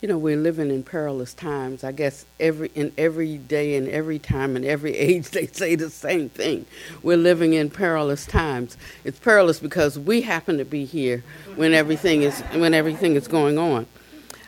you know, we're living in perilous times. I guess every in every day and every time and every age they say the same thing. We're living in perilous times. It's perilous because we happen to be here when everything is when everything is going on,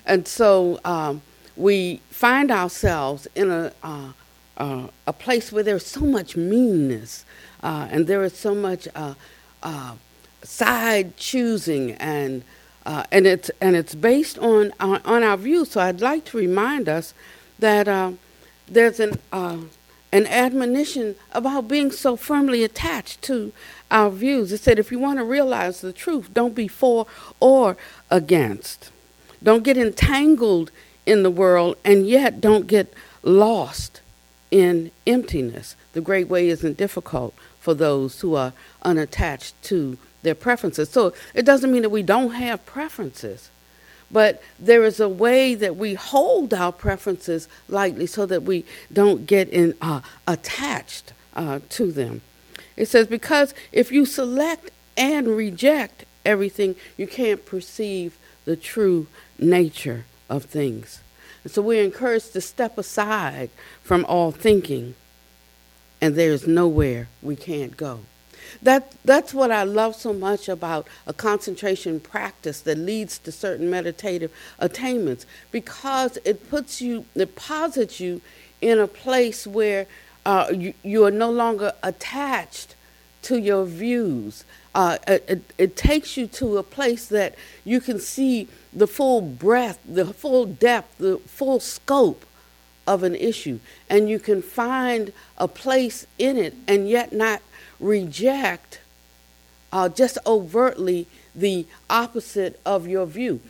and so um, we find ourselves in a uh, uh, a place where there's so much meanness uh, and there is so much uh, uh, side choosing and uh, and it's and it's based on, on, on our views. So I'd like to remind us that uh, there's an uh, an admonition about being so firmly attached to our views. It said, if you want to realize the truth, don't be for or against. Don't get entangled in the world, and yet don't get lost in emptiness. The great way isn't difficult for those who are unattached to their preferences. So it doesn't mean that we don't have preferences, but there is a way that we hold our preferences lightly so that we don't get in, uh, attached uh, to them. It says, because if you select and reject everything, you can't perceive the true nature of things. And so we're encouraged to step aside from all thinking, and there's nowhere we can't go. That, that's what I love so much about a concentration practice that leads to certain meditative attainments because it puts you, it posits you in a place where uh, you, you are no longer attached to your views. Uh, it, it takes you to a place that you can see the full breadth, the full depth, the full scope of an issue. And you can find a place in it and yet not reject uh, just overtly the opposite of your view.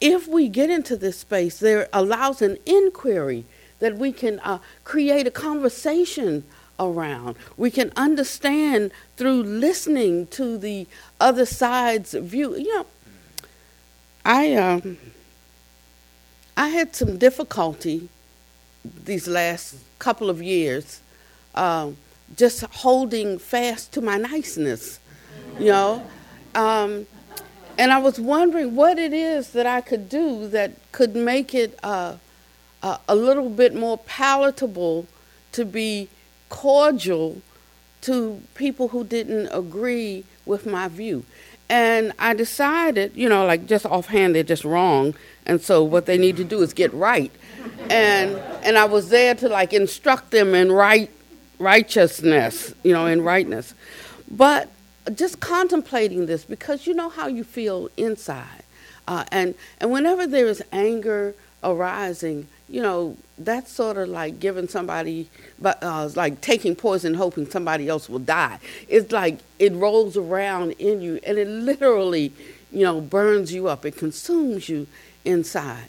If we get into this space, there allows an inquiry that we can uh, create a conversation around. We can understand through listening to the other side's view. You know, I um, I had some difficulty these last couple of years. Um, just holding fast to my niceness, you know. Um, and I was wondering what it is that I could do that could make it uh, uh, a little bit more palatable to be cordial to people who didn't agree with my view. And I decided, you know, like just offhand, they're just wrong. And so what they need to do is get right. And, and I was there to like instruct them in right righteousness, you know, in rightness. But just contemplating this because you know how you feel inside. Uh, and, and whenever there is anger arising, you know, that's sort of like giving somebody, but uh, like taking poison, hoping somebody else will die. It's like it rolls around in you and it literally, you know, burns you up. It consumes you inside.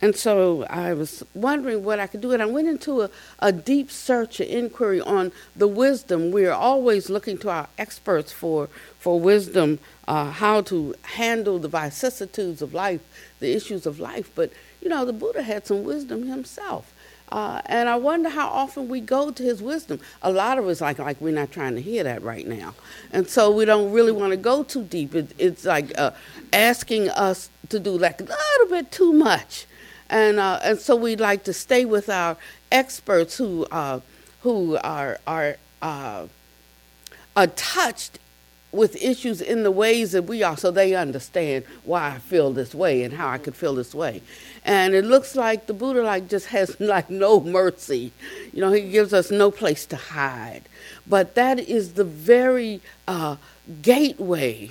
And so I was wondering what I could do, and I went into a, a deep search, an inquiry on the wisdom. We are always looking to our experts for, for wisdom, uh, how to handle the vicissitudes of life, the issues of life. But, you know, the Buddha had some wisdom himself. Uh, and I wonder how often we go to his wisdom. A lot of us like like we're not trying to hear that right now, and so we don't really want to go too deep. It, it's like uh, asking us to do like a little bit too much, and uh, and so we like to stay with our experts who uh, who are are uh, are touched with issues in the ways that we are, so they understand why I feel this way and how I could feel this way. And it looks like the Buddha like just has like no mercy. You know, he gives us no place to hide. But that is the very uh, gateway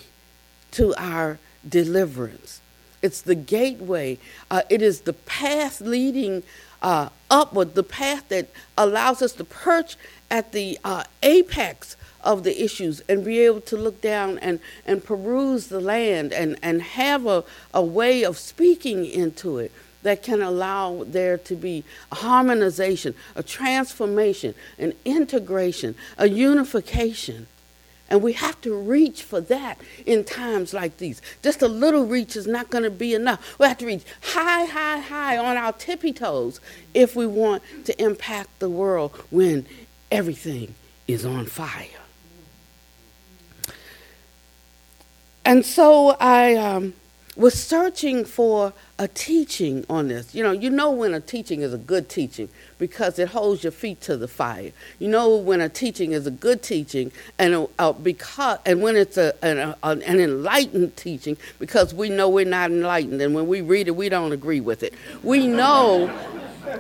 to our deliverance. It's the gateway. Uh, it is the path leading uh, upward, the path that allows us to perch at the uh, apex of the issues and be able to look down and, and peruse the land and, and have a, a way of speaking into it that can allow there to be a harmonization, a transformation, an integration, a unification. And we have to reach for that in times like these. Just a little reach is not going to be enough. We have to reach high, high, high on our tippy toes if we want to impact the world when everything is on fire. And so I um, was searching for a teaching on this. You know, you know when a teaching is a good teaching because it holds your feet to the fire. You know when a teaching is a good teaching and uh, because and when it's a an, a an, enlightened teaching because we know we're not enlightened and when we read it we don't agree with it. We know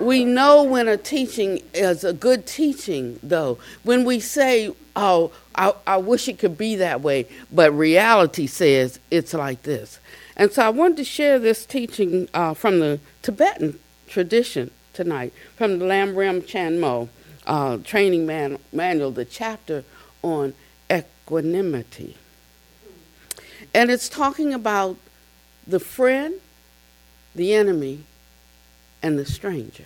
we know when a teaching is a good teaching though. When we say, "Oh, I, I wish it could be that way," but reality says it's like this. And so I wanted to share this teaching uh, from the Tibetan tradition tonight, from the Lam Lamrim Chenmo uh, training man- manual, the chapter on equanimity. And it's talking about the friend, the enemy, and the stranger.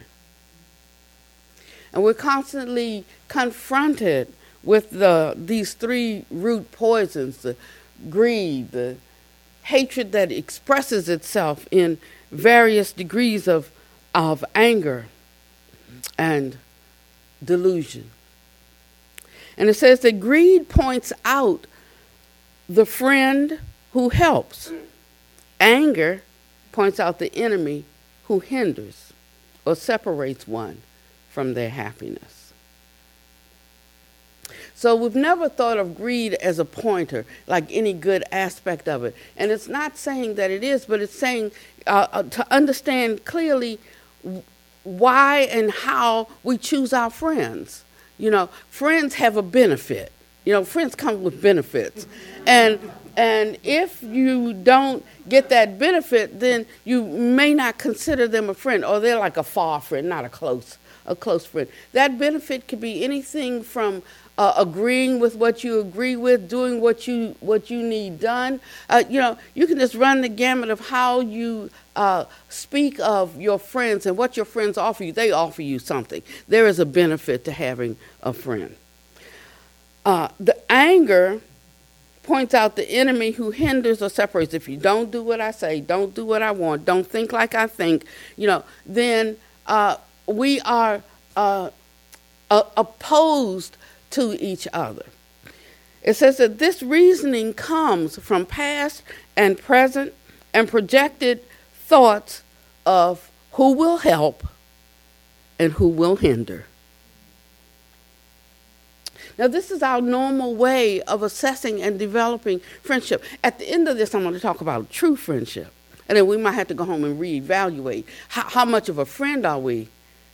And we're constantly confronted with the, these three root poisons the greed, the hatred that expresses itself in various degrees of, of anger and delusion. And it says that greed points out the friend who helps, anger points out the enemy who hinders or separates one from their happiness. So we've never thought of greed as a pointer, like any good aspect of it. And it's not saying that it is, but it's saying uh, uh, to understand clearly why and how we choose our friends. You know, friends have a benefit. You know, friends come with benefits. And and if you don't get that benefit, then you may not consider them a friend, or they're like a far friend, not a close a close friend. That benefit could be anything from uh, agreeing with what you agree with, doing what you what you need done. Uh, you know, you can just run the gamut of how you uh, speak of your friends and what your friends offer you. They offer you something. There is a benefit to having a friend. Uh, the anger points out the enemy who hinders or separates. If you don't do what I say, don't do what I want, don't think like I think, you know, then uh, we are uh, opposed to each other. It says that this reasoning comes from past and present and projected thoughts of who will help and who will hinder. Now, this is our normal way of assessing and developing friendship. At the end of this, I'm going to talk about true friendship. And then we might have to go home and reevaluate how, how much of a friend are we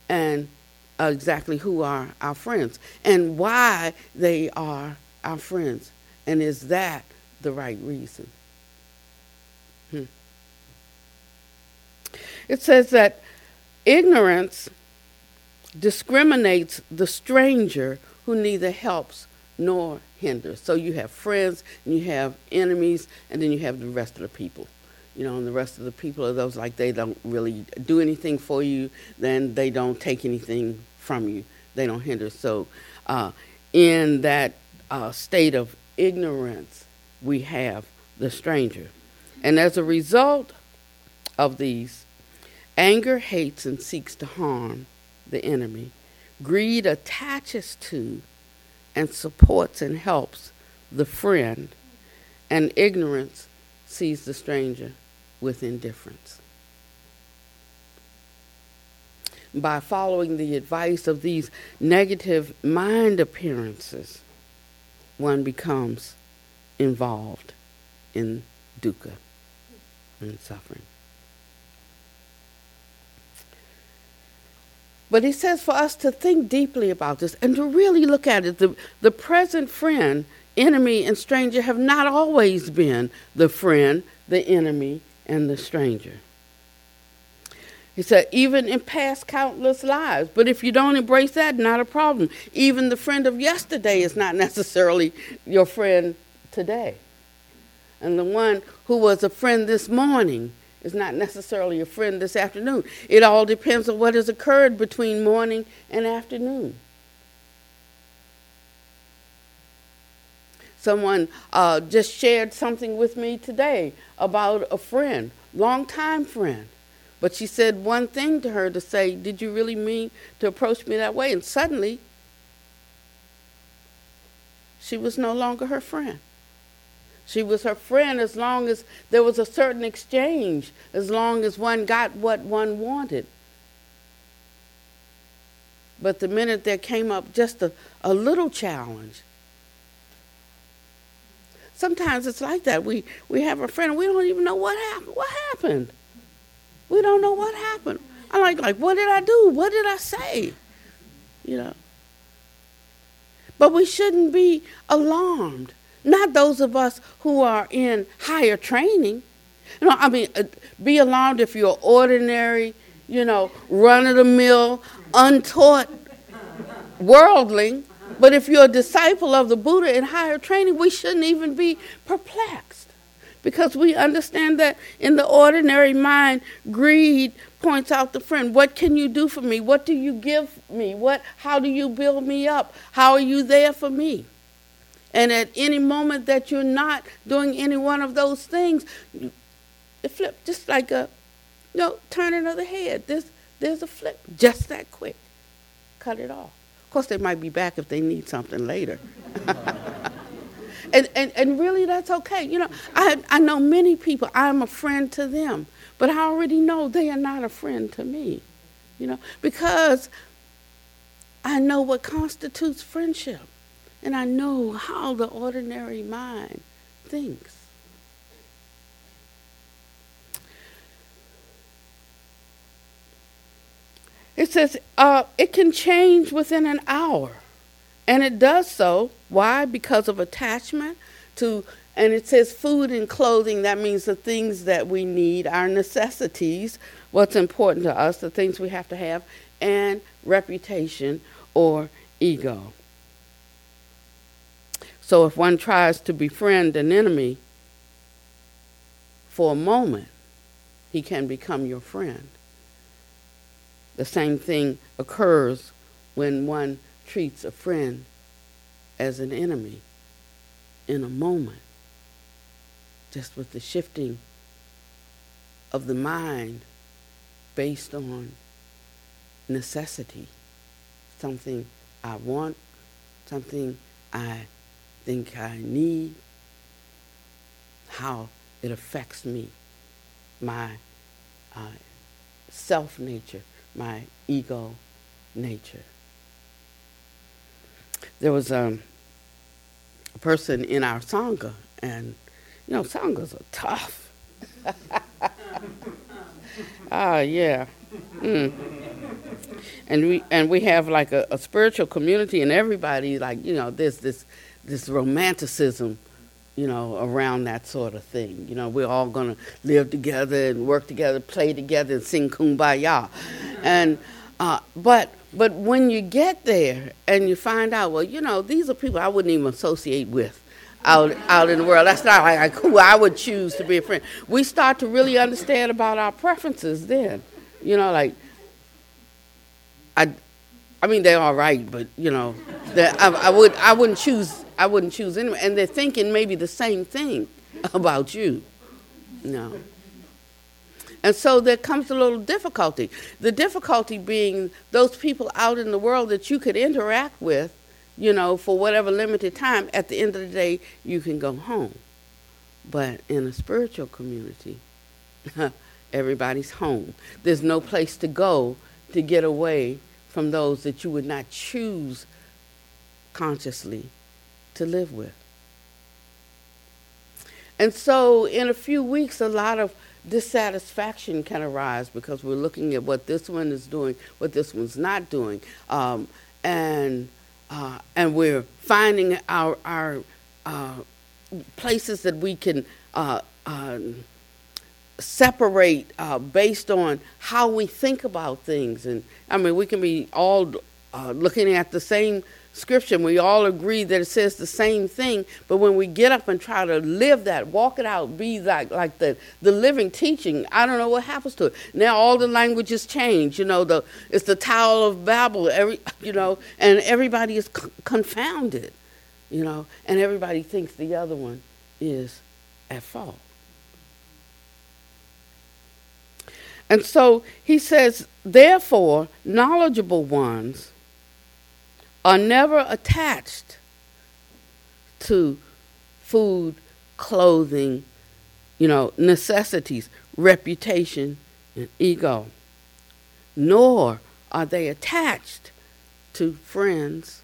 and exactly who are our friends and why they are our friends. And is that the right reason? Hmm. It says that ignorance discriminates the stranger who neither helps nor hinders. So you have friends and you have enemies, and then you have the rest of the people you know, and the rest of the people are those like they don't really do anything for you, then they don't take anything from you. They don't hinder. So, uh, in that uh, state of ignorance, we have the stranger. And as a result of these, anger hates and seeks to harm the enemy. Greed attaches to and supports and helps the friend, and ignorance sees the stranger with indifference. By following the advice of these negative mind appearances, one becomes involved in dukkha and suffering. But he says for us to think deeply about this and to really look at it. The, the present friend, enemy, and stranger have not always been the friend, the enemy, and the stranger. He said, even in past countless lives. But if you don't embrace that, not a problem. Even the friend of yesterday is not necessarily your friend today. And the one who was a friend this morning is not necessarily a friend this afternoon. It all depends on what has occurred between morning and afternoon. Someone uh, just shared something with me today about a friend, longtime friend. But she said one thing to her to say, Did you really mean to approach me that way? And suddenly, she was no longer her friend. She was her friend as long as there was a certain exchange, as long as one got what one wanted. But the minute there came up just a, a little challenge, sometimes it's like that. We, we have a friend and we don't even know what happened. What happened? We don't know what happened. I'm like, like, what did I do? What did I say? You know. But we shouldn't be alarmed. Not those of us who are in higher training. You know, I mean, uh, be alarmed if you're ordinary, you know, run of the mill, untaught worldling. But if you're a disciple of the Buddha in higher training, we shouldn't even be perplexed because we understand that in the ordinary mind, greed points out the friend. What can you do for me? What do you give me? What how do you build me up? How are you there for me? And at any moment that you're not doing any one of those things, it flip just like a you know, turning of the head. There's there's a flip just that quick. Cut it off. Of course they might be back if they need something later. and, and and really that's okay. You know, I I know many people, I'm a friend to them. But I already know they are not a friend to me, you know, because I know what constitutes friendship and I know how the ordinary mind thinks. It says uh, it can change within an hour. And it does so. Why? Because of attachment to and it says food and clothing, that means the things that we need, our necessities, what's important to us, the things we have to have, and reputation or ego. So if one tries to befriend an enemy for a moment, he can become your friend. The same thing occurs when one treats a friend as an enemy in a moment. Just with the shifting of the mind based on necessity, something I want, something I think I need, how it affects me, my uh, self nature, my ego nature. There was um, a person in our Sangha, and you know, sanghas are tough. ah, yeah. Mm. And we and we have like a, a spiritual community, and everybody like you know, there's this this romanticism, you know, around that sort of thing. You know, we're all gonna live together and work together, play together, and sing kumbaya, and uh, but but when you get there and you find out, well, you know, these are people I wouldn't even associate with out out in the world. That's not like who I would choose to be a friend. We start to really understand about our preferences then. You know, like I, I mean they're all right, but you know, I, I would I wouldn't choose I wouldn't choose anyone. And they're thinking maybe the same thing about you. No. And so there comes a little difficulty. The difficulty being those people out in the world that you could interact with you know, for whatever limited time, at the end of the day, you can go home. But in a spiritual community, everybody's home. There's no place to go to get away from those that you would not choose consciously to live with. And so, in a few weeks, a lot of dissatisfaction can arise because we're looking at what this one is doing, what this one's not doing. Um, and uh, and we're finding our our uh, places that we can uh, um, separate uh, based on how we think about things. And I mean, we can be all uh, looking at the same scripture we all agree that it says the same thing but when we get up and try to live that walk it out be like like the the living teaching i don't know what happens to it. Now all the languages change you know the it's the tower of babel every you know and everybody is c- confounded you know and everybody thinks the other one is at fault. And so he says therefore knowledgeable ones are never attached to food, clothing, you know, necessities, reputation, and ego. Nor are they attached to friends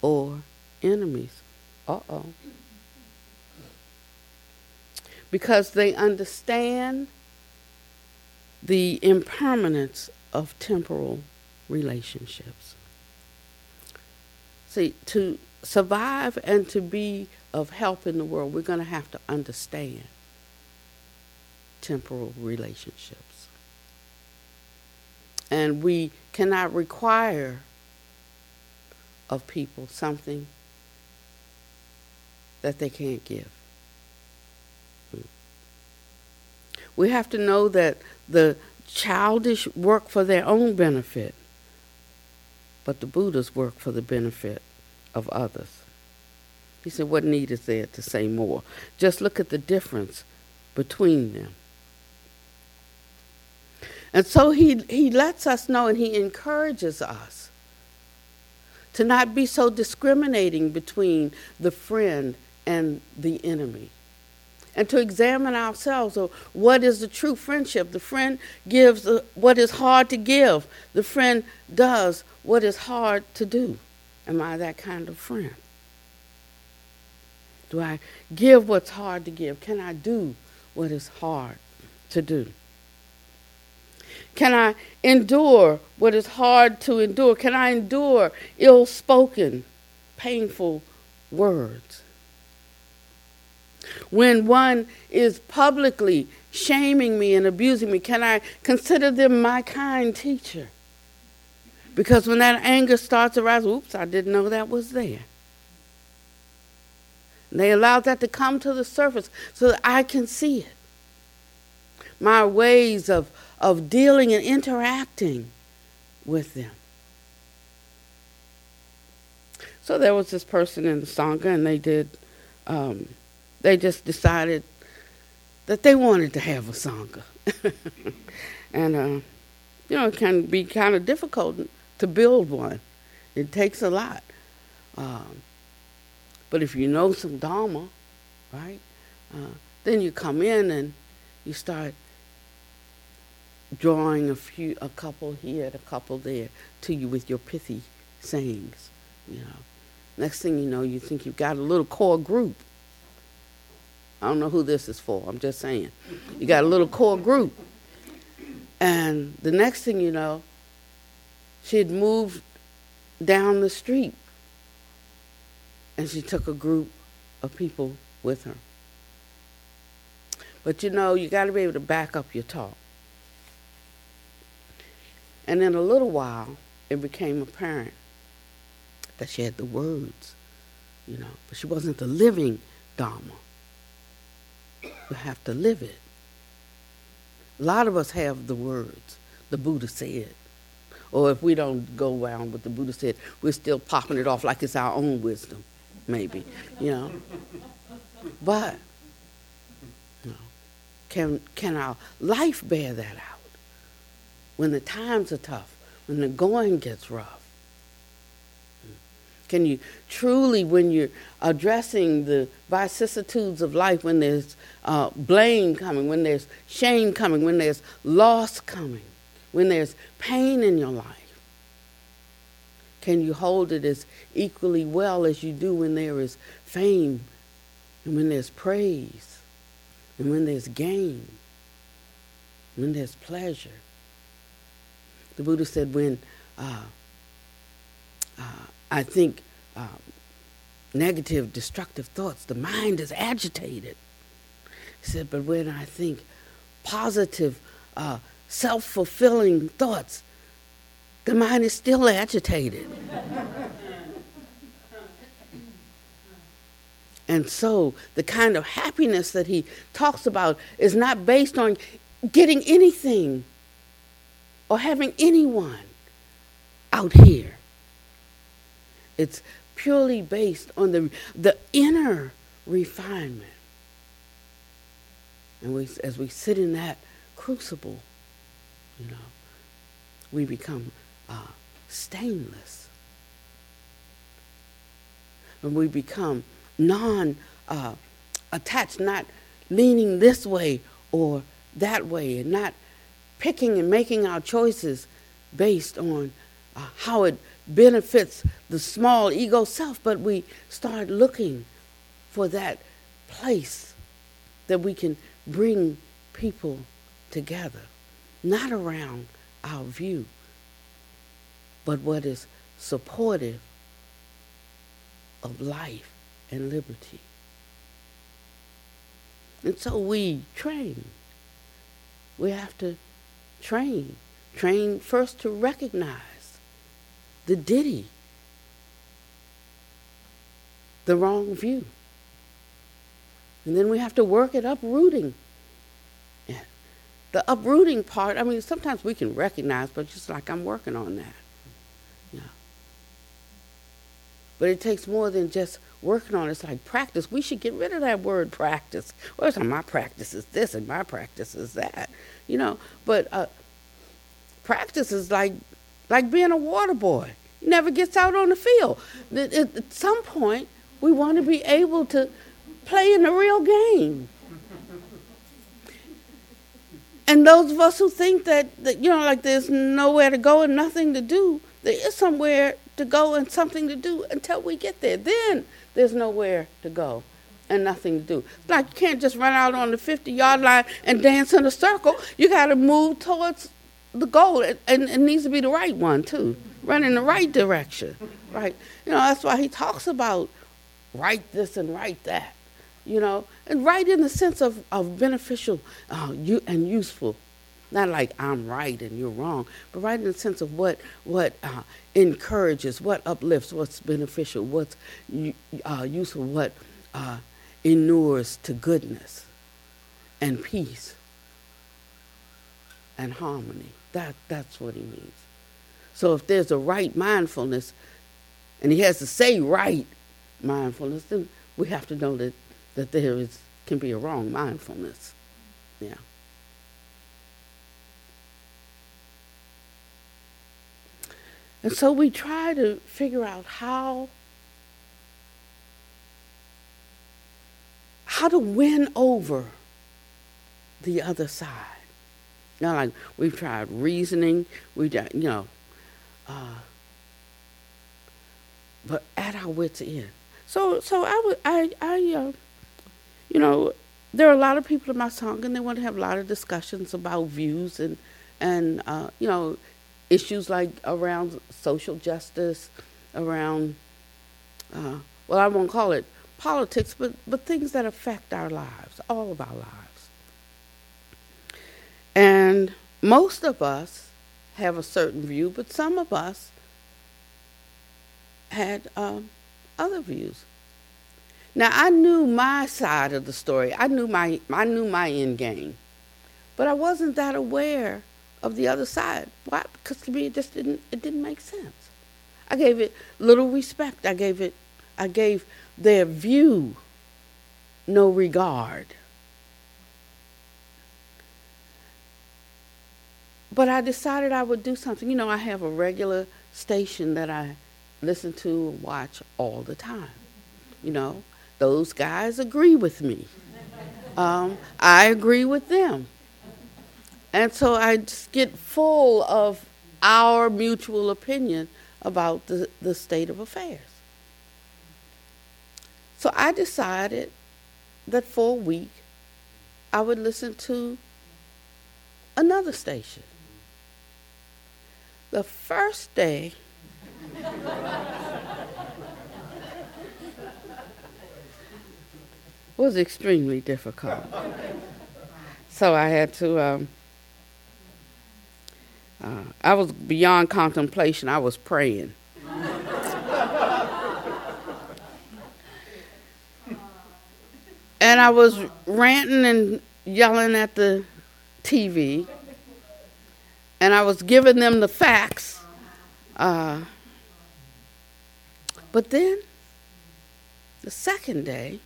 or enemies. Uh oh. Because they understand the impermanence of temporal relationships. See, to survive and to be of help in the world, we're going to have to understand temporal relationships. And we cannot require of people something that they can't give. We have to know that the childish work for their own benefit, but the Buddhas work for the benefit of others. He said, What need is there to say more? Just look at the difference between them. And so he, he lets us know and he encourages us to not be so discriminating between the friend and the enemy and to examine ourselves of what is the true friendship. The friend gives uh, what is hard to give, the friend does what is hard to do. Am I that kind of friend? Do I give what's hard to give? Can I do what is hard to do? Can I endure what is hard to endure? Can I endure ill spoken, painful words? When one is publicly shaming me and abusing me, can I consider them my kind teacher? Because when that anger starts to rise, oops, I didn't know that was there. And they allowed that to come to the surface so that I can see it. My ways of, of dealing and interacting with them. So there was this person in the Sangha, and they did um, they just decided that they wanted to have a sangha. and, uh, you know, it can be kind of difficult to build one. It takes a lot. Um, but if you know some Dharma, right, uh, then you come in and you start drawing a few, a couple here and a couple there to you with your pithy sayings. You know, next thing you know, you think you've got a little core group I don't know who this is for. I'm just saying. You got a little core group. And the next thing you know, she had moved down the street and she took a group of people with her. But you know, you got to be able to back up your talk. And in a little while, it became apparent that she had the words, you know, but she wasn't the living Dharma. You have to live it. A lot of us have the words, the Buddha said. Or if we don't go around with the Buddha said, we're still popping it off like it's our own wisdom, maybe, you know. But you know, can, can our life bear that out? When the times are tough, when the going gets rough, can you truly, when you're addressing the vicissitudes of life, when there's uh, blame coming, when there's shame coming, when there's loss coming, when there's pain in your life, can you hold it as equally well as you do when there is fame and when there's praise and when there's gain, when there's pleasure? The Buddha said, when uh, uh, I think um, negative, destructive thoughts. The mind is agitated. He said, but when I think positive, uh, self fulfilling thoughts, the mind is still agitated. and so the kind of happiness that he talks about is not based on getting anything or having anyone out here. It's purely based on the, the inner refinement. And we, as we sit in that crucible, you know, we become uh, stainless. And we become non uh, attached, not leaning this way or that way, and not picking and making our choices based on uh, how it benefits the small ego self, but we start looking for that place that we can bring people together, not around our view, but what is supportive of life and liberty. And so we train. We have to train. Train first to recognize the ditthi, the wrong view. And then we have to work at uprooting. Yeah. The uprooting part, I mean, sometimes we can recognize, but just like I'm working on that. Yeah. But it takes more than just working on it. It's like practice. We should get rid of that word practice. Well, it's my practice is this and my practice is that. You know, but uh, practice is like like being a water boy. He never gets out on the field. At, some point, we want to be able to play in the real game. And those of us who think that, that, you know, like there's nowhere to go and nothing to do, there is somewhere to go and something to do until we get there. Then there's nowhere to go and nothing to do. Like you can't just run out on the 50 yard line and dance in a circle. You got to move towards the goal, and it needs to be the right one too. Run in the right direction, right? You know that's why he talks about right this and right that you know, and right in the sense of, of beneficial uh, you, and useful. Not like I'm right and you're wrong, but right in the sense of what, what uh, encourages, what uplifts, what's beneficial, what's uh, useful, what uh, inures to goodness and peace and harmony. That, that's what he means. So if there's a right mindfulness, and he has to say right mindfulness, then we have to know that that there is can be a wrong mindfulness. Yeah. And so we try to figure out how how to win over the other side. Now, like we've tried reasoning, we you know, uh, but at our wits' end. So, so I would, I, I, uh, you know, there are a lot of people in my sangha, and they want to have a lot of discussions about views and and uh, you know issues like around social justice, around uh, well, I won't call it politics, but but things that affect our lives, all of our lives. And most of us have a certain view, but some of us had um, other views. Now I knew my side of the story. I knew my I knew my end game, but I wasn't that aware of the other side. Why? Because to me it just didn't it didn't make sense. I gave it little respect. I gave it I gave their view no regard. But I decided I would do something. You know, I have a regular station that I listen to and watch all the time. You know, those guys agree with me. Um, I agree with them. And so I just get full of our mutual opinion about the, the state of affairs. So I decided that for a week I would listen to another station. The first day, was extremely difficult. so I had to, um, uh, I was beyond contemplation, I was praying. and I was ranting and yelling at the TV, and I was giving them the facts. Uh, but then, the second day,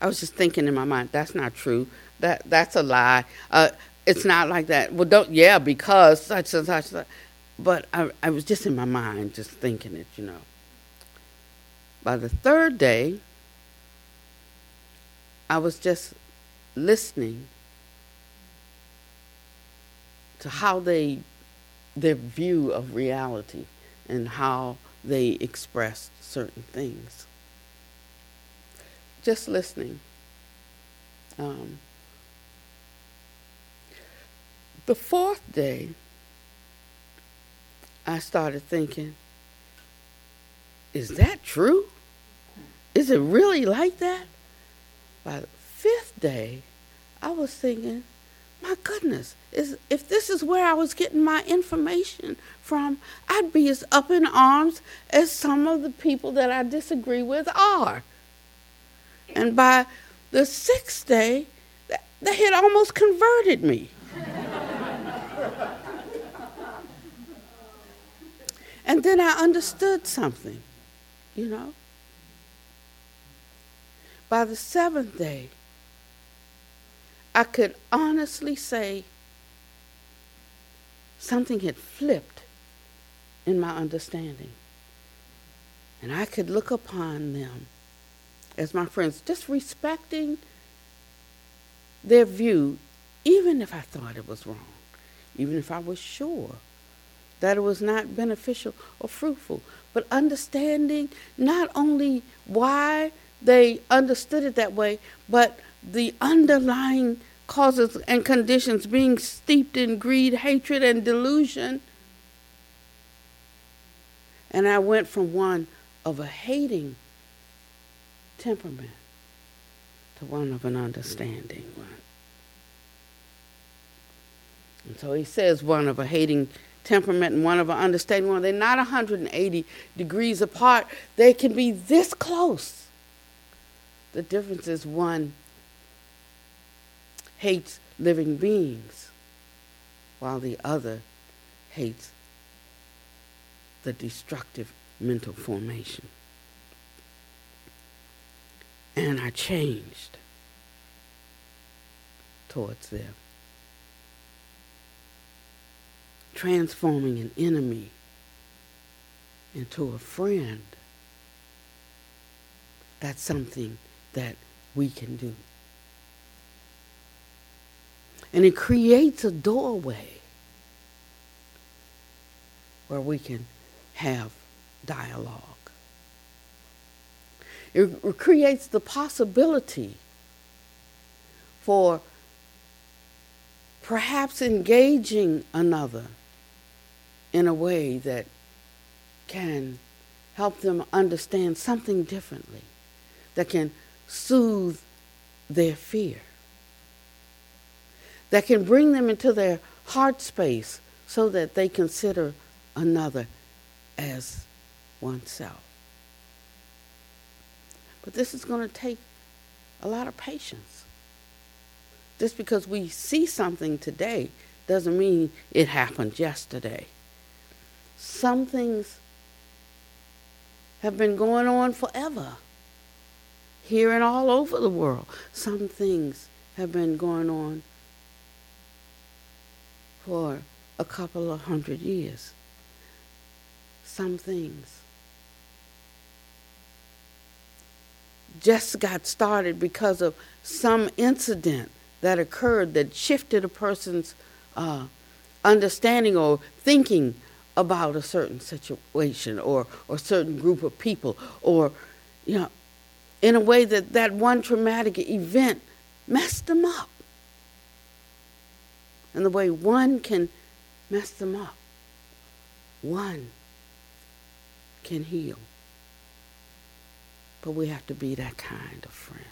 I was just thinking in my mind, that's not true. That that's a lie. Uh, it's not like that. Well, don't yeah, because such and such. such. But I, I was just in my mind, just thinking it, you know. By the third day, I was just listening to how they, their view of reality and how they expressed certain things. Just listening. Um, the fourth day, I started thinking, is that true? Is it really like that? By the fifth day, I was thinking, my goodness, is if this is where I was getting my information from, I'd be as up in arms as some of the people that I disagree with are. And by the sixth day, they had almost converted me. and then I understood something, you know. By the seventh day, I could honestly say something had flipped in my understanding. And I could look upon them as my friends, just respecting their view, even if I thought it was wrong, even if I was sure that it was not beneficial or fruitful, but understanding not only why they understood it that way, but the underlying causes and conditions being steeped in greed, hatred, and delusion. And I went from one of a hating temperament to one of an understanding one. And so he says one of a hating temperament and one of an understanding one. They're not 180 degrees apart. They can be this close. The difference is one hates living beings, while the other hates the destructive mental formation. And I changed towards them, transforming an enemy into a friend. That's something that we can do. And it creates a doorway where we can have dialogue. It creates the possibility for perhaps engaging another in a way that can help them understand something differently, that can soothe their fear that can bring them into their heart space so that they consider another as oneself. But this is going to take a lot of patience. Just because we see something today doesn't mean it happened yesterday. Some things have been going on forever, here and all over the world. Some things have been going on for a couple of hundred years. Some things just got started because of some incident that occurred that shifted a person's uh, understanding or thinking about a certain situation or a certain group of people or you know in a way that that one traumatic event messed them up and the way one can mess them up, one can heal. But we have to be that kind of friend.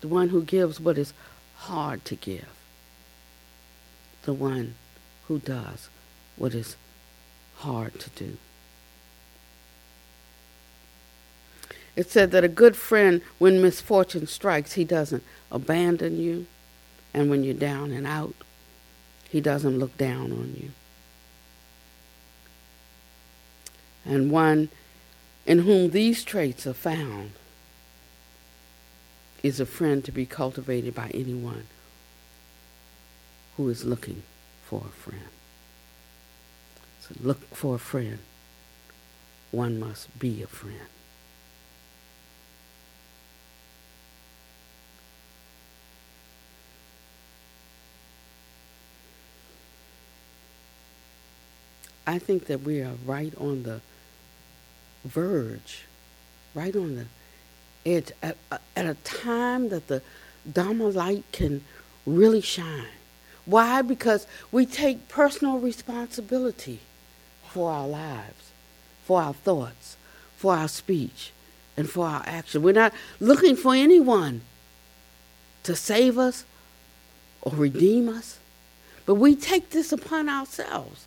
The one who gives what is hard to give. The one who does what is hard to do. It said that a good friend, when misfortune strikes, he doesn't abandon you. And when you're down and out, he doesn't look down on you. And one in whom these traits are found is a friend to be cultivated by anyone who is looking for a friend. So look for a friend. One must be a friend. I think that we are right on the verge, right on the edge, at, uh, at a time that the Dharma light can really shine. Why? Because we take personal responsibility for our lives, for our thoughts, for our speech, and for our action. We're not looking for anyone to save us or redeem us, but we take this upon ourselves.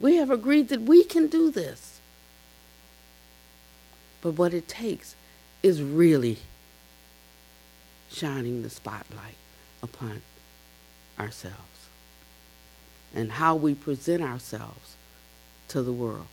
We have agreed that we can do this. But what it takes is really shining the spotlight upon ourselves and how we present ourselves to the world.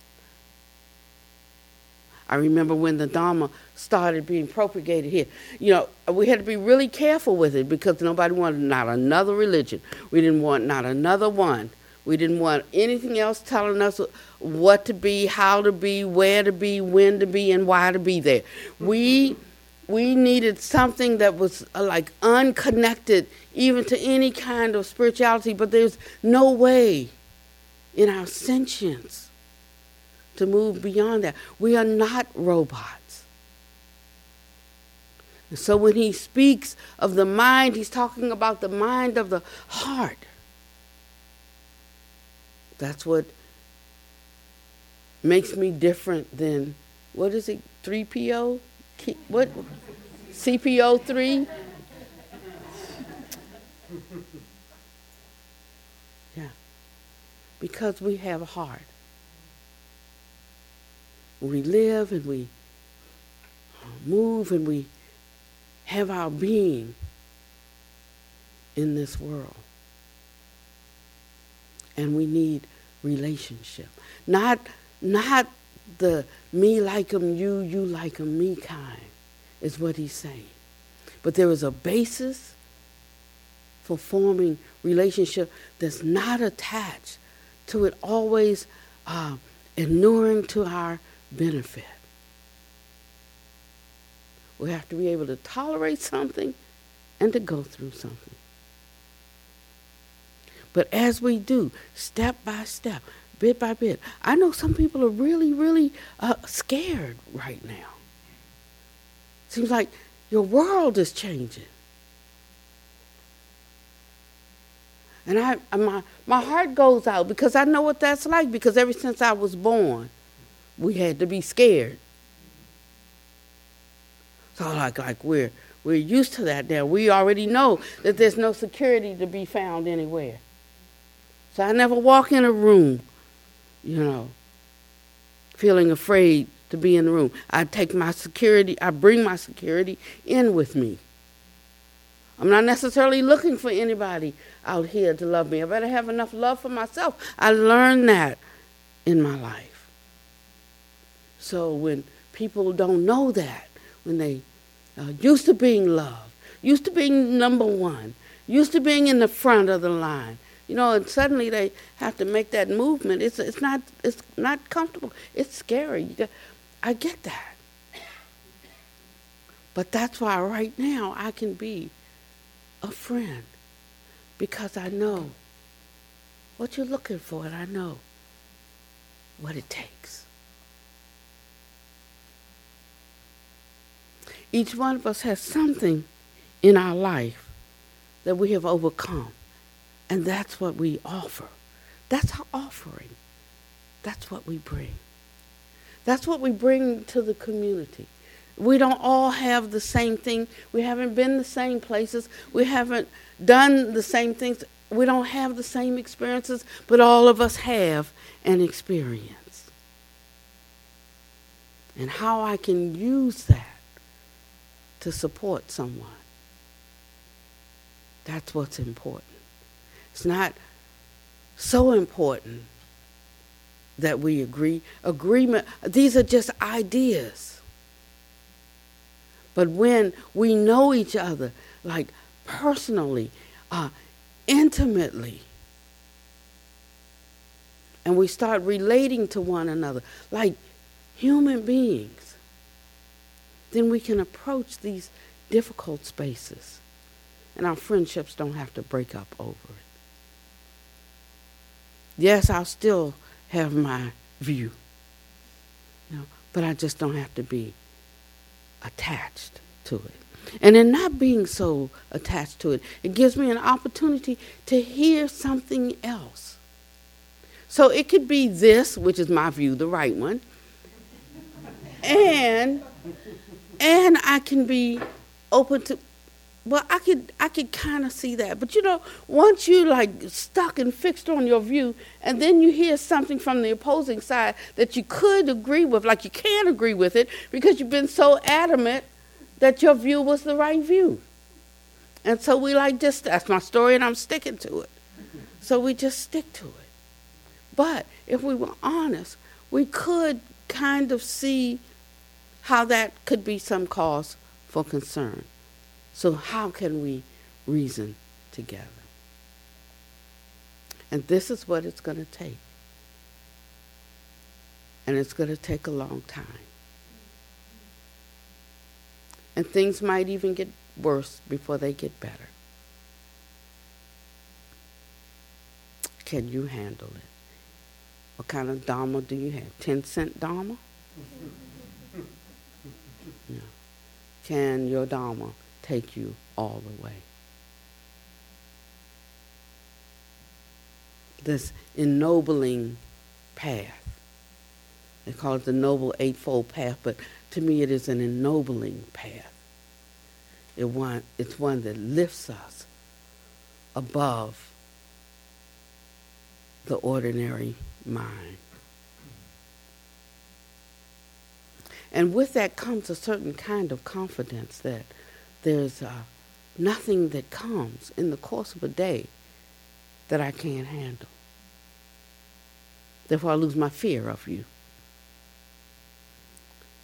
I remember when the Dharma started being propagated here. You know, we had to be really careful with it because nobody wanted not another religion. We didn't want not another one. We didn't want anything else telling us what to be, how to be, where to be, when to be, and why to be there. We we needed something that was uh, like unconnected even to any kind of spirituality, but there's no way in our sentience to move beyond that. We are not robots. And so when he speaks of the mind, he's talking about the mind of the heart. That's what makes me different than, what is it, 3PO? What? CPO 3? Yeah. Because we have a heart we live and we move and we have our being in this world. And we need relationship. Not, not the me like you, you like me kind, is what he's saying. But there is a basis for forming relationship that's not attached to it always uh, inuring to our benefit. We have to be able to tolerate something and to go through something. But as we do, step by step, bit by bit, I know some people are really, really uh, scared right now. Seems like your world is changing. And I, my, my heart goes out because I know what that's like because ever since I was born, we had to be scared. So like like we're we're used to that now. We already know that there's no security to be found anywhere. So I never walk in a room, you know, feeling afraid to be in the room. I take my security, I bring my security in with me. I'm not necessarily looking for anybody out here to love me. I better have enough love for myself. I learned that in my life. So when people don't know that, when they uh, used to being loved, used to being number one, used to being in the front of the line, you know, and suddenly they have to make that movement. It's it's not it's not comfortable. It's scary. I get that. But that's why right now I can be a friend because I know what you're looking for and I know what it takes. Each one of us has something in our life that we have overcome. And that's what we offer. That's our offering. That's what we bring. That's what we bring to the community. We don't all have the same thing. We haven't been the same places. We haven't done the same things. We don't have the same experiences, but all of us have an experience. And how I can use that to support someone. That's what's important. It's not so important that we agree. Agreement, these are just ideas. But when we know each other, like personally, uh, intimately, and we start relating to one another like human beings, then we can approach these difficult spaces. And our friendships don't have to break up over it. Yes, I'll still have my view. You know, but I just don't have to be attached to it. And in not being so attached to it, it gives me an opportunity to hear something else. So it could be this, which is my view, the right one, and and I can be open to well i could i could kind of see that but you know once you like stuck and fixed on your view and then you hear something from the opposing side that you could agree with like you can't agree with it because you've been so adamant that your view was the right view. And so we like just that's my story and i'm sticking to it. So we just stick to it. But if we were honest we could kind of see how that could be some cause for concern so, how can we reason together? And this is what it's going to take. And it's going to take a long time. And things might even get worse before they get better. Can you handle it? What kind of Dharma do you have? 10 cent Dharma? No. Can your Dharma take you all the way. This ennobling path. They call it the Noble Eightfold Path, but to me it is an ennobling path. It one, it's one that lifts us above the ordinary mind. And with that comes a certain kind of confidence that there's uh, nothing that comes in the course of a day that I can't handle. Therefore, I lose my fear of you.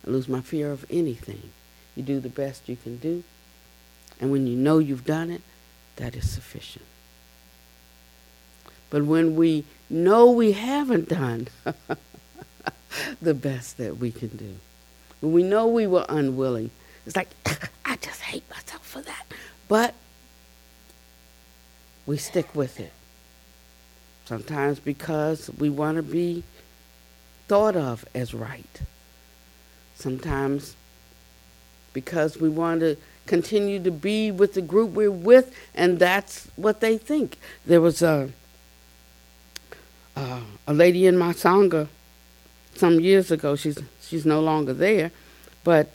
I lose my fear of anything. You do the best you can do, and when you know you've done it, that is sufficient. But when we know we haven't done the best that we can do, when we know we were unwilling, it's like, I just hate myself for that. But we stick with it. Sometimes because we want to be thought of as right. Sometimes because we want to continue to be with the group we're with, and that's what they think. There was a uh, a lady in my sangha some years ago. She's she's no longer there, but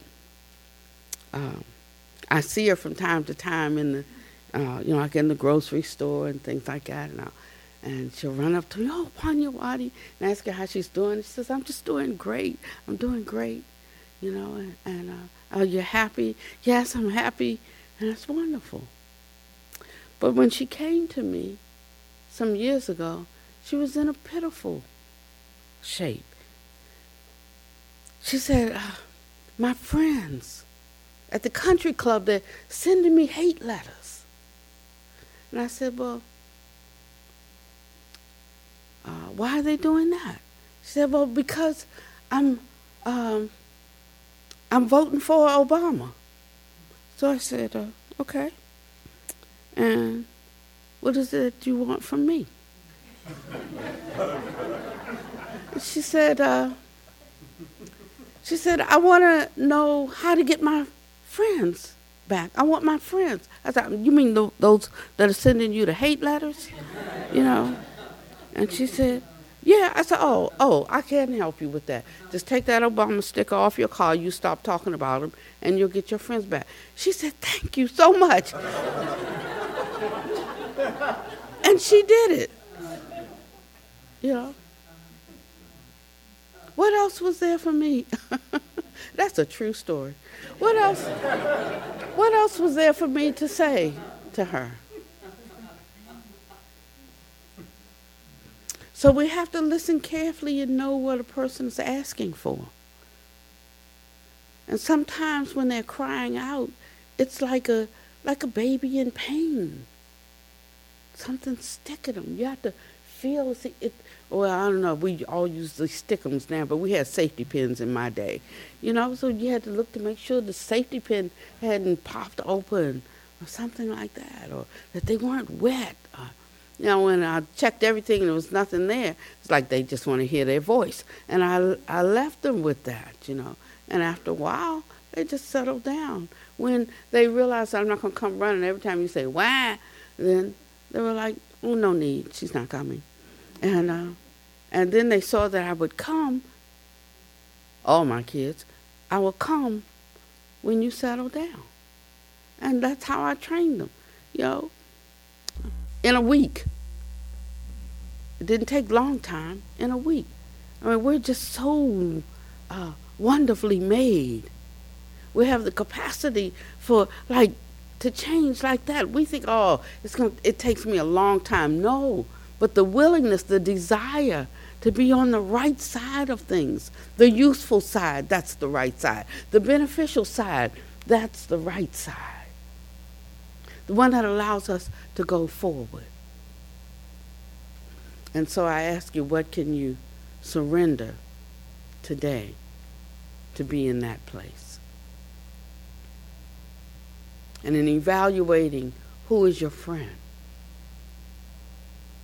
um, I see her from time to time in the, uh, you know, like in the grocery store and things like that. And, I'll, and she'll run up to me, oh, Pannavati, and ask her how she's doing. She says, I'm just doing great. I'm doing great, you know. And, and uh, are you happy? Yes, I'm happy. And it's wonderful. But when she came to me some years ago, she was in a pitiful shape. She said, uh, My friends, at the country club, they're sending me hate letters. And I said, Well, uh, why are they doing that? She said, Well, because I'm, um, I'm voting for Obama. So I said, uh, Okay. And what is it you want from me? she said, uh, she said, I want to know how to get my friends back. I want my friends. I thought, you mean the, those that are sending you the hate letters? You know? And she said, yeah. I said, oh, oh, I can't help you with that. Just take that Obama sticker off your car. You stop talking about him, and you'll get your friends back. She said, thank you so much. and she did it. You know? What else was there for me? That's a true story. What else? What else was there for me to say to her? So we have to listen carefully and know what a person is asking for. And sometimes when they're crying out, it's like a like a baby in pain. Something's sticking them. You have to feel see, it. Well, I don't know. We all use the stickums now, but we had safety pins in my day. You know, so you had to look to make sure the safety pin hadn't popped open or something like that, or that they weren't wet. Uh, You know, when I checked everything and there was nothing there, it's like they just want to hear their voice. And I, I left them with that, you know. And after a while, they just settled down. When they realized I'm not going to come running every time you say, why, then they were like, oh, no need. She's not coming. And, uh, and then they saw that I would come, all my kids, I will come when you settle down. And that's how I trained them, you know, in a week. It didn't take long time, in a week. I mean, we're just so uh, wonderfully made. We have the capacity for, like, to change like that. We think, oh, it's gonna. it takes me a long time. No, but the willingness, the desire to be on the right side of things. The useful side, that's the right side. The beneficial side, that's the right side. The one that allows us to go forward. And so I ask you, what can you surrender today to be in that place? And in evaluating who is your friend,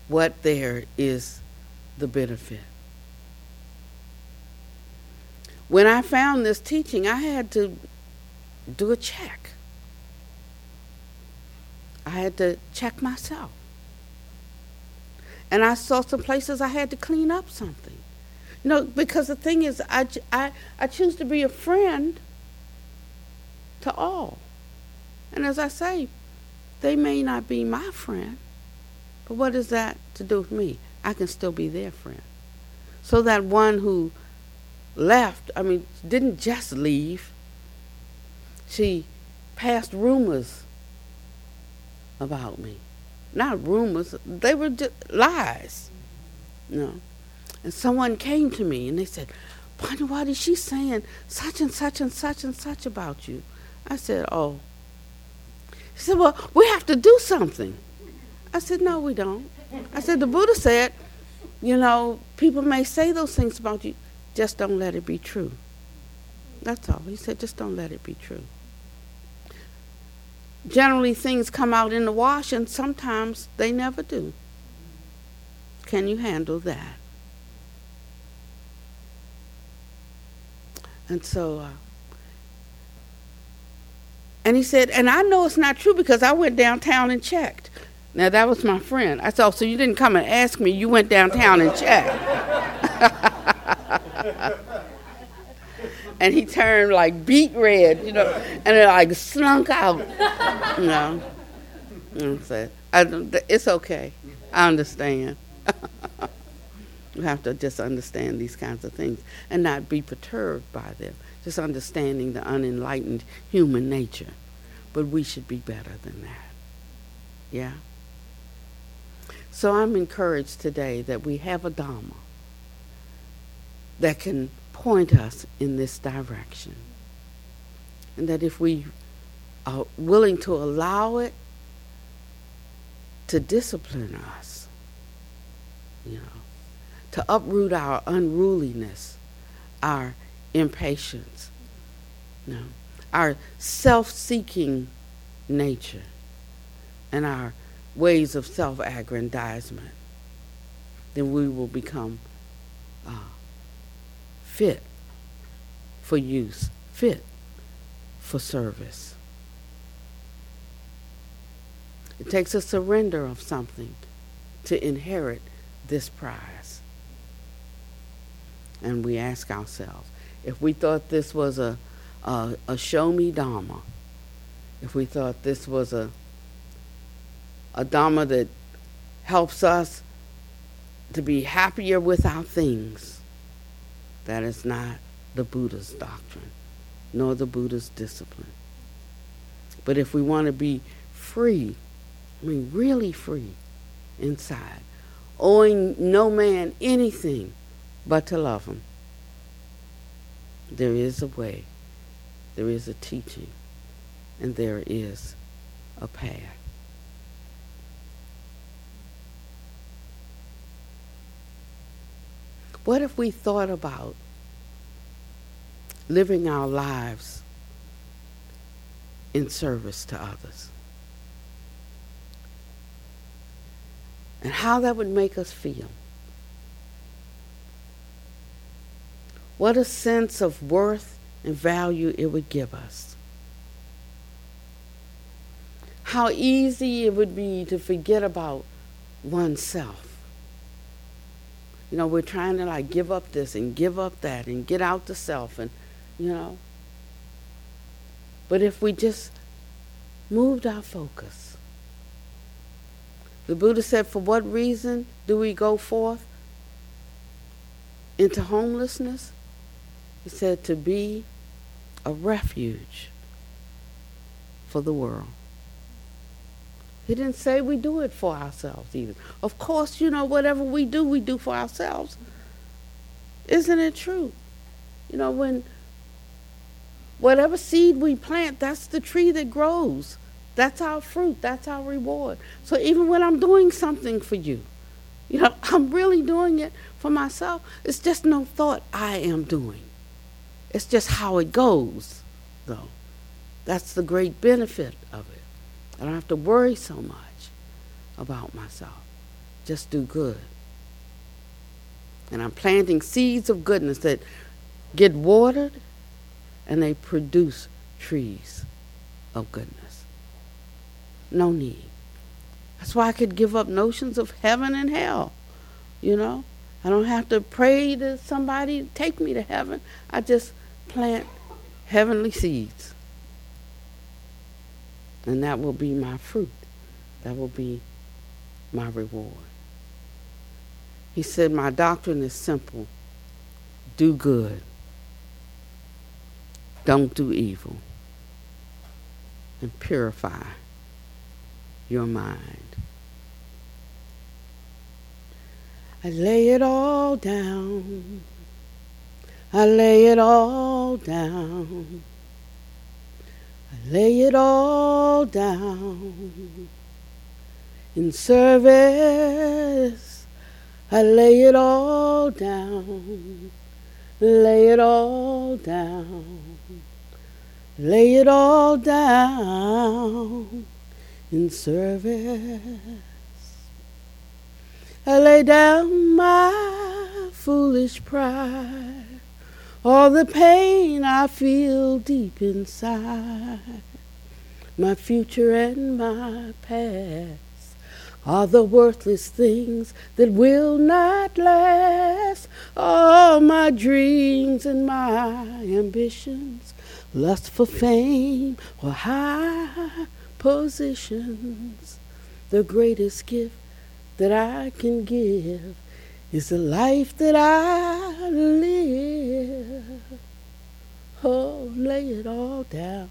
what there is the benefit. When I found this teaching, I had to do a check. I had to check myself. And I saw some places I had to clean up something. You know, because the thing is, I, I, I choose to be a friend to all. And as I say, they may not be my friend, but what is that to do with me? I can still be their friend. So that one who left, I mean, didn't just leave, she passed rumors about me. Not rumors, they were just lies. You know. And someone came to me and they said, Bonnie, is she saying such and such and such and such about you? I said, Oh. He said, Well, we have to do something. I said, No, we don't. I said, the Buddha said, you know, people may say those things about you, just don't let it be true. That's all. He said, just don't let it be true. Generally, things come out in the wash, and sometimes they never do. Can you handle that? And so, uh, and he said, and I know it's not true because I went downtown and checked. Now that was my friend. I said, oh, so you didn't come and ask me, you went downtown and checked. and he turned like beet red, you know, and it like slunk out. You know. I said, it's okay. I understand. you have to just understand these kinds of things and not be perturbed by them. Just understanding the unenlightened human nature. But we should be better than that. Yeah? So I'm encouraged today that we have a Dharma that can point us in this direction. And that if we are willing to allow it to discipline us, you know, to uproot our unruliness, our impatience, you know, our self seeking nature, and our ways of self aggrandizement, then we will become uh, fit for use, fit for service. It takes a surrender of something to inherit this prize. And we ask ourselves if we thought this was a, a, a show me Dharma, if we thought this was a a Dharma that helps us to be happier with our things. That is not the Buddha's doctrine, nor the Buddha's discipline. But if we want to be free, I mean, really free inside, owing no man anything but to love him, there is a way, there is a teaching, and there is a path. What if we thought about living our lives in service to others? and how that would make us feel. What a sense of worth and value it would give us. How easy it would be to forget about oneself. You know, we're trying to like give up this and give up that and get out the self and, you know. But if we just moved our focus, the Buddha said, For what reason do we go forth into homelessness? He said, To be a refuge for the world. He didn't say we do it for ourselves either. Of course, you know, whatever we do, we do for ourselves. Isn't it true? You know, when whatever seed we plant, that's the tree that grows. That's our fruit. That's our reward. So even when I'm doing something for you, you know, I'm really doing it for myself. It's just no thought I am doing. It's just how it goes, though. That's the great benefit of it. I don't have to worry so much about myself. Just do good. And I'm planting seeds of goodness that get watered and they produce trees of goodness. No need. That's why I could give up notions of heaven and hell. You know, I don't have to pray to somebody take me to heaven. I just plant heavenly seeds. And that will be my fruit. That will be my reward. He said, My doctrine is simple do good, don't do evil, and purify your mind. I lay it all down. I lay it all down. Lay it all down in service. I lay it all down, lay it all down, lay it all down in service. I lay down my foolish pride all the pain I feel deep inside. My future and my past are the worthless things that will not last. All my dreams and my ambitions, lust for fame or high positions, the greatest gift that I can give is the life that I live. Oh, lay it all down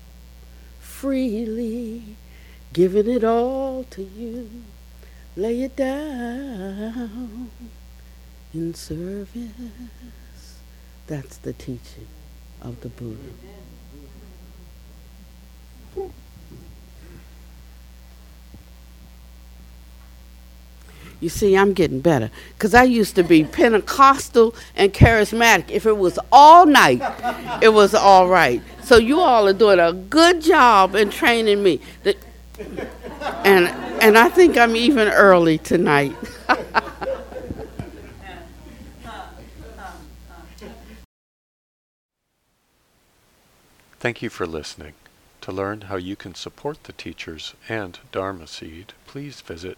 freely, giving it all to you. Lay it down in service. That's the teaching of the Buddha. You see, I'm getting better. Because I used to be Pentecostal and charismatic. If it was all night, it was all right. So you all are doing a good job in training me. And, and I think I'm even early tonight. Thank you for listening. To learn how you can support the teachers and Dharma Seed, please visit